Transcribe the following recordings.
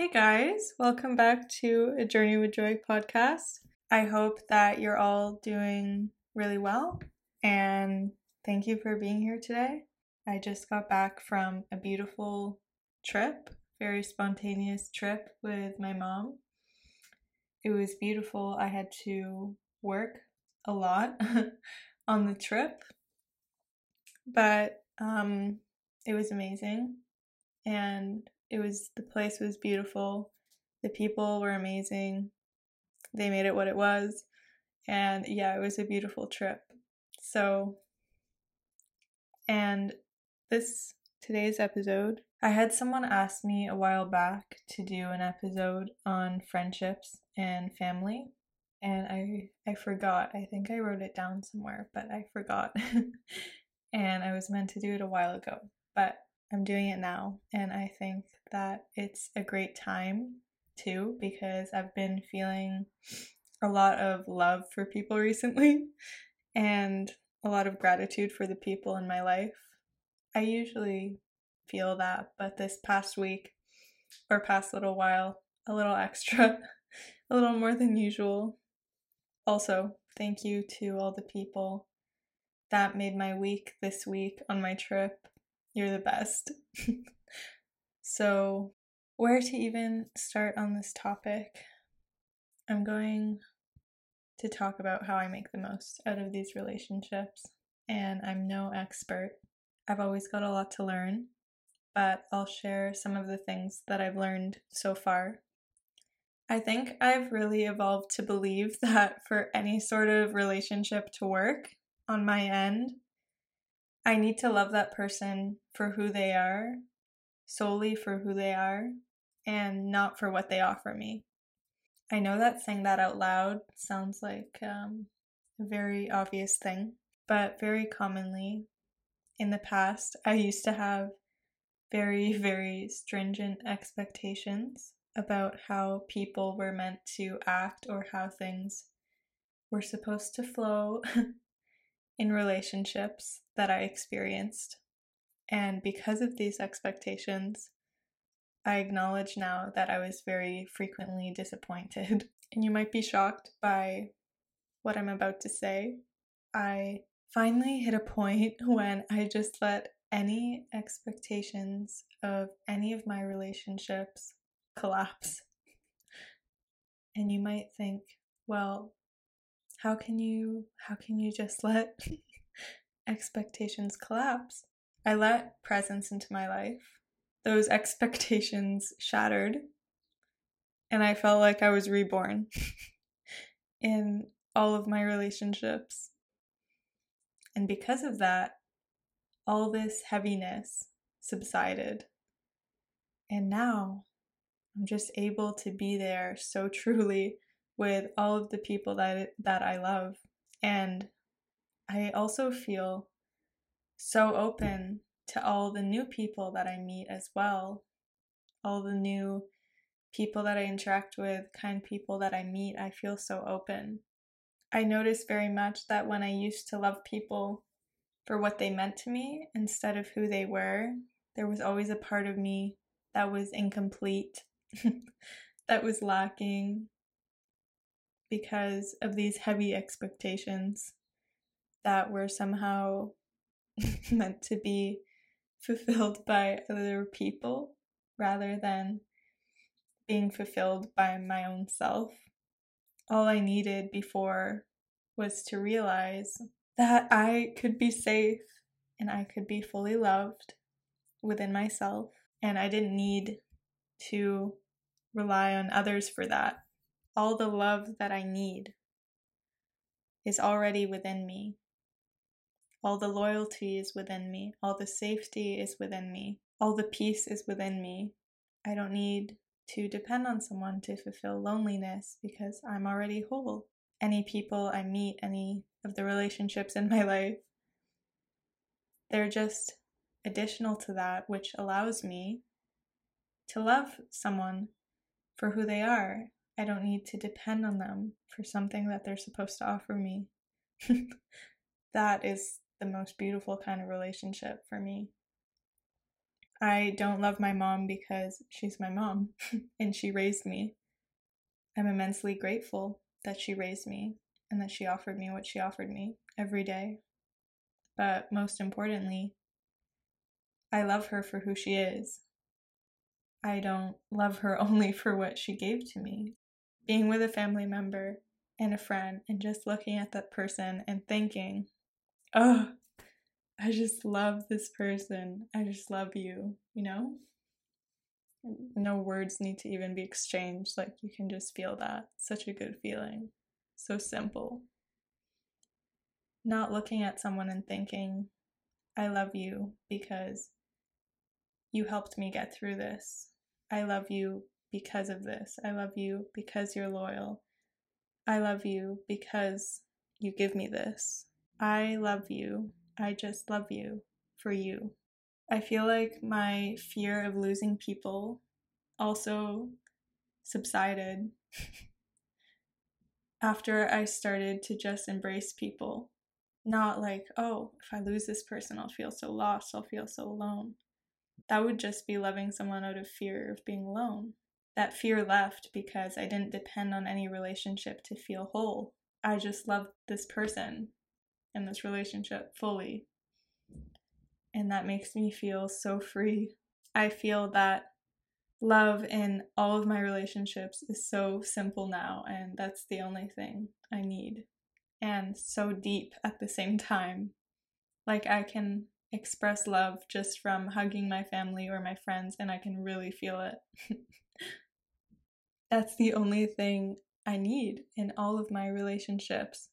Hey guys, welcome back to a Journey with Joy podcast. I hope that you're all doing really well and thank you for being here today. I just got back from a beautiful trip, very spontaneous trip with my mom. It was beautiful. I had to work a lot on the trip, but um, it was amazing and it was the place was beautiful. The people were amazing. They made it what it was. And yeah, it was a beautiful trip. So and this today's episode, I had someone ask me a while back to do an episode on friendships and family and I I forgot. I think I wrote it down somewhere, but I forgot. and I was meant to do it a while ago. But I'm doing it now, and I think that it's a great time too because I've been feeling a lot of love for people recently and a lot of gratitude for the people in my life. I usually feel that, but this past week or past little while, a little extra, a little more than usual. Also, thank you to all the people that made my week this week on my trip you're the best. so, where to even start on this topic? I'm going to talk about how I make the most out of these relationships, and I'm no expert. I've always got a lot to learn, but I'll share some of the things that I've learned so far. I think I've really evolved to believe that for any sort of relationship to work on my end, I need to love that person for who they are, solely for who they are, and not for what they offer me. I know that saying that out loud sounds like um, a very obvious thing, but very commonly in the past, I used to have very, very stringent expectations about how people were meant to act or how things were supposed to flow in relationships that I experienced. And because of these expectations, I acknowledge now that I was very frequently disappointed. And you might be shocked by what I'm about to say. I finally hit a point when I just let any expectations of any of my relationships collapse. And you might think, well, how can you how can you just let expectations collapse i let presence into my life. Those expectations shattered and i felt like i was reborn in all of my relationships. And because of that all this heaviness subsided. And now i'm just able to be there so truly with all of the people that that I love and I also feel so open to all the new people that I meet as well. All the new people that I interact with kind people that I meet I feel so open. I notice very much that when I used to love people for what they meant to me instead of who they were there was always a part of me that was incomplete that was lacking because of these heavy expectations that were somehow meant to be fulfilled by other people rather than being fulfilled by my own self. All I needed before was to realize that I could be safe and I could be fully loved within myself, and I didn't need to rely on others for that all the love that I need is already within me. All the loyalty is within me. All the safety is within me. All the peace is within me. I don't need to depend on someone to fulfill loneliness because I'm already whole. Any people I meet, any of the relationships in my life, they're just additional to that, which allows me to love someone for who they are I don't need to depend on them for something that they're supposed to offer me. that is the most beautiful kind of relationship for me. I don't love my mom because she's my mom and she raised me. I'm immensely grateful that she raised me and that she offered me what she offered me every day. But most importantly, I love her for who she is. I don't love her only for what she gave to me. Being with a family member and a friend and just looking at that person and thinking, oh, I just love this person. I just love you, you know? No words need to even be exchanged. Like, you can just feel that. Such a good feeling. So simple. Not looking at someone and thinking, I love you because you helped me get through this. I love you because of this. I love you because you're loyal. I love you because you give me this. I love you I just love you for you. I feel like my fear of losing people also subsided after I started to just embrace people. Not like, oh, if I lose this person, I'll feel so lost, I'll feel so alone. That would just be loving someone out of fear of being alone. That fear left because I didn't depend on any relationship to feel whole. I just loved this person in this relationship fully. And that makes me feel so free. I feel that love in all of my relationships is so simple now, and that's the only thing I need. And so deep at the same time. Like, I can express love just from hugging my family or my friends, and I can really feel it. that's the only thing I need in all of my relationships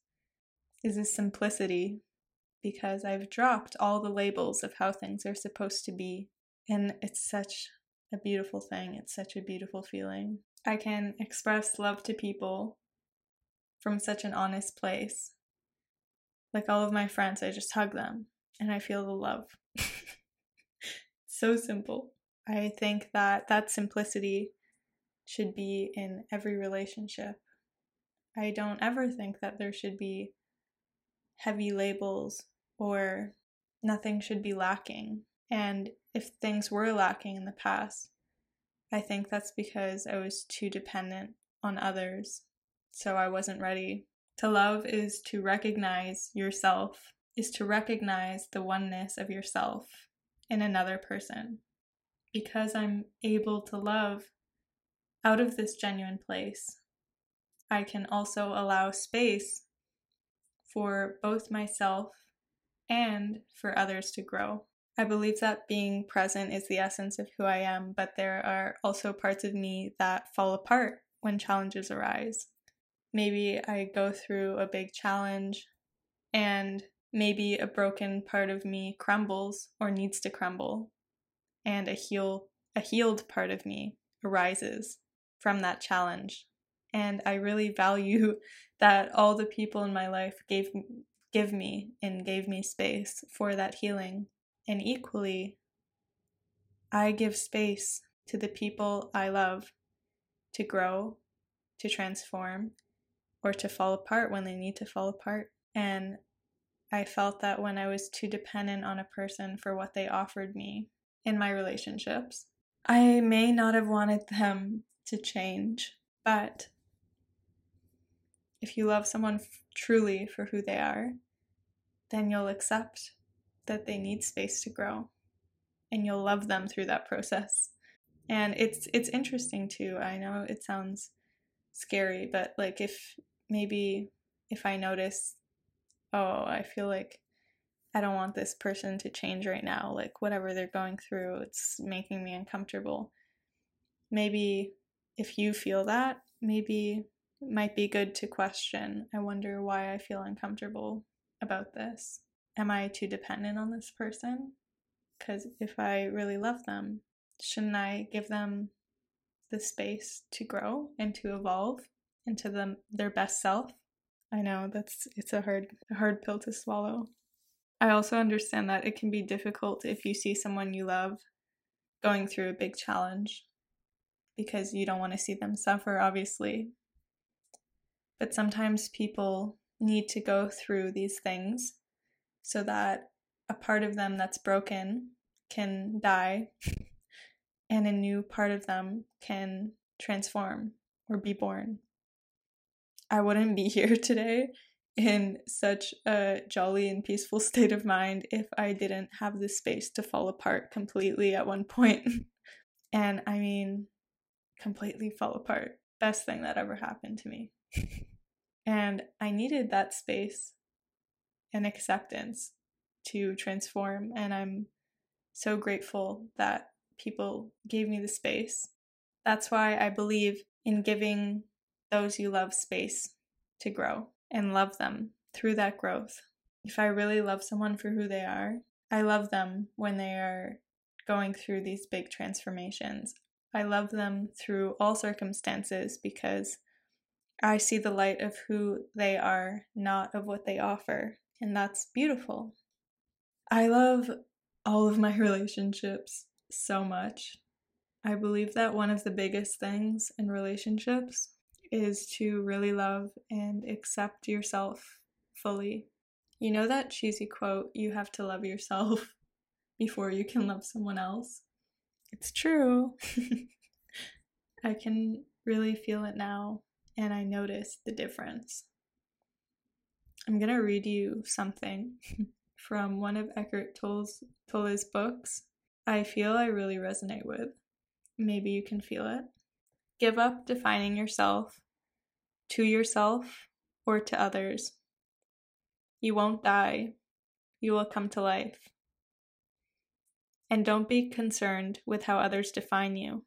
is this simplicity because I've dropped all the labels of how things are supposed to be. And it's such a beautiful thing. It's such a beautiful feeling. I can express love to people from such an honest place. Like all of my friends, I just hug them and I feel the love. so simple. I think that that simplicity should be in every relationship. I don't ever think that there should be heavy labels or nothing should be lacking. And if things were lacking in the past, I think that's because I was too dependent on others. So I wasn't ready. To love is to recognize yourself, is to recognize the oneness of yourself in another person. Because I'm able to love out of this genuine place, I can also allow space for both myself and for others to grow. I believe that being present is the essence of who I am, but there are also parts of me that fall apart when challenges arise. Maybe I go through a big challenge and maybe a broken part of me crumbles or needs to crumble and a heal a healed part of me arises from that challenge. And I really value that all the people in my life gave give me and gave me space for that healing. And equally, I give space to the people I love to grow, to transform, or to fall apart when they need to fall apart. And I felt that when I was too dependent on a person for what they offered me in my relationships, I may not have wanted them to change, but if you love someone f- truly for who they are, then you'll accept that they need space to grow and you'll love them through that process. And it's it's interesting too. I know it sounds scary, but like if maybe if I notice oh, I feel like I don't want this person to change right now, like whatever they're going through, it's making me uncomfortable. Maybe if you feel that, maybe might be good to question. I wonder why I feel uncomfortable about this. Am I too dependent on this person? Because if I really love them, shouldn't I give them the space to grow and to evolve into them their best self? I know that's it's a hard a hard pill to swallow. I also understand that it can be difficult if you see someone you love going through a big challenge because you don't want to see them suffer obviously but sometimes people need to go through these things so that a part of them that's broken can die and a new part of them can transform or be born. I wouldn't be here today in such a jolly and peaceful state of mind if I didn't have the space to fall apart completely at one point. and I mean, completely fall apart. Best thing that ever happened to me. And I needed that space and acceptance to transform. And I'm so grateful that people gave me the space. That's why I believe in giving those you love space to grow and love them through that growth. If I really love someone for who they are, I love them when they are going through these big transformations. I love them through all circumstances because I see the light of who they are, not of what they offer. And that's beautiful. I love all of my relationships so much. I believe that one of the biggest things in relationships is to really love and accept yourself fully. You know that cheesy quote, you have to love yourself before you can love someone else? It's true. I can really feel it now, and I notice the difference. I'm gonna read you something from one of Eckhart Tolle's, Tolle's books. I feel I really resonate with. Maybe you can feel it. Give up defining yourself to yourself or to others. You won't die. You will come to life. And don't be concerned with how others define you.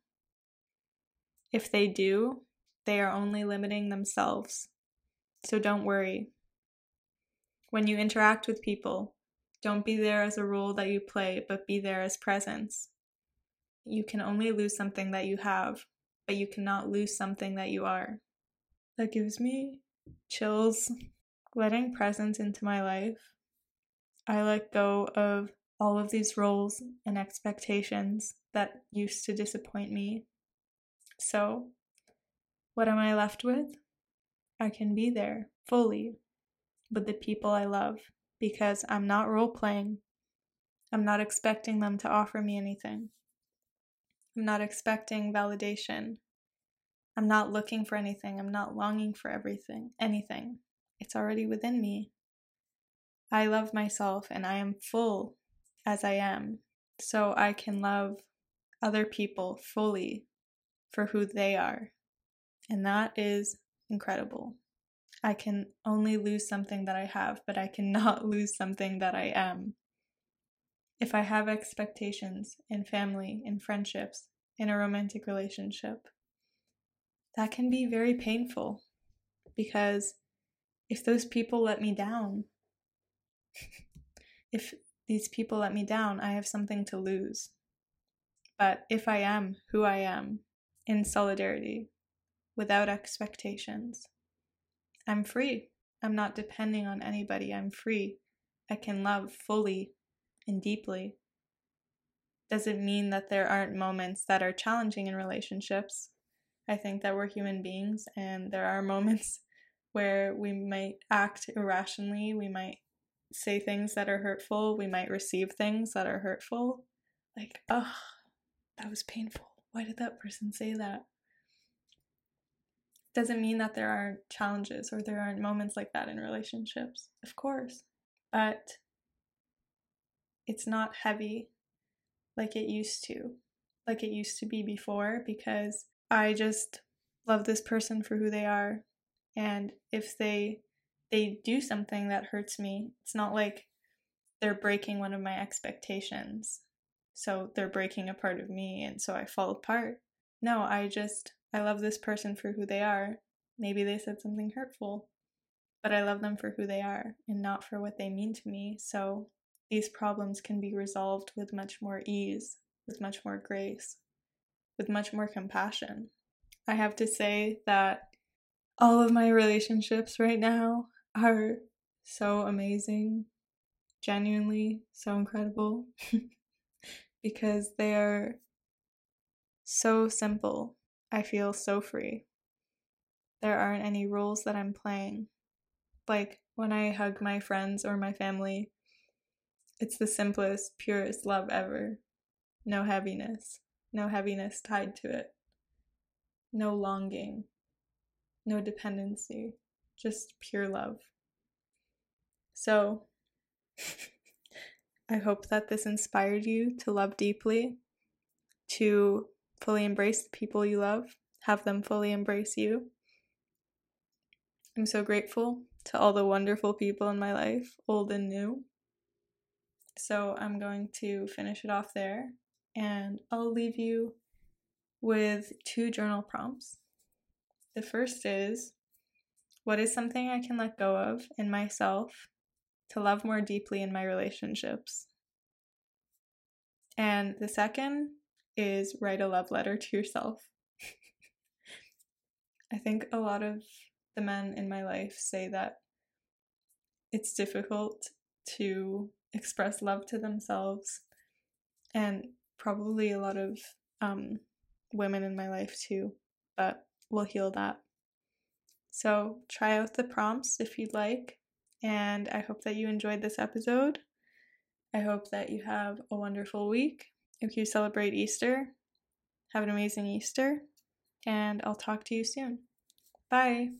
If they do, they are only limiting themselves. So don't worry. When you interact with people, don't be there as a role that you play, but be there as presence. You can only lose something that you have, but you cannot lose something that you are. That gives me chills. Letting presence into my life, I let go of all of these roles and expectations that used to disappoint me. So, what am I left with? I can be there fully with the people I love because I'm not role playing. I'm not expecting them to offer me anything. I'm not expecting validation. I'm not looking for anything. I'm not longing for everything, anything. It's already within me. I love myself and I am full as I am, so I can love other people fully for who they are. And that is incredible. I can only lose something that I have, but I cannot lose something that I am. If I have expectations in family, in friendships, in a romantic relationship, that can be very painful because if those people let me down, if these people let me down, I have something to lose. But if I am who I am in solidarity, without expectations, I'm free. I'm not depending on anybody. I'm free. I can love fully and deeply. Does it mean that there aren't moments that are challenging in relationships? I think that we're human beings and there are moments where we might act irrationally, we might say things that are hurtful, we might receive things that are hurtful. Like, oh, that was painful. Why did that person say that? Doesn't mean that there aren't challenges or there aren't moments like that in relationships, of course. But it's not heavy like it used to, like it used to be before, because I just love this person for who they are. And if they they do something that hurts me, it's not like they're breaking one of my expectations. So they're breaking a part of me and so I fall apart. No, I just I love this person for who they are. Maybe they said something hurtful, but I love them for who they are and not for what they mean to me. So these problems can be resolved with much more ease, with much more grace, with much more compassion. I have to say that all of my relationships right now are so amazing, genuinely so incredible, because they are so simple I feel so free. There aren't any rules that I'm playing. Like when I hug my friends or my family, it's the simplest, purest love ever. No heaviness. no heaviness tied to it, no longing, no dependency, just pure love. So, I hope that this inspired you to love deeply, to fully embrace the people you love, have them fully embrace you. I'm so grateful to all the wonderful people in my life, old and new. So I'm going to finish it off there and I'll leave you with two journal prompts. The first is what is something I can let go of in myself to love more deeply in my relationships? And the second is write a love letter to yourself. I think a lot of the men in my life say that it's difficult to express love to themselves, and probably a lot of um, women in my life too, but we'll heal that. So, try out the prompts if you'd like, and I hope that you enjoyed this episode. I hope that you have a wonderful week. If you celebrate Easter, have an amazing Easter, and I'll talk to you soon. Bye.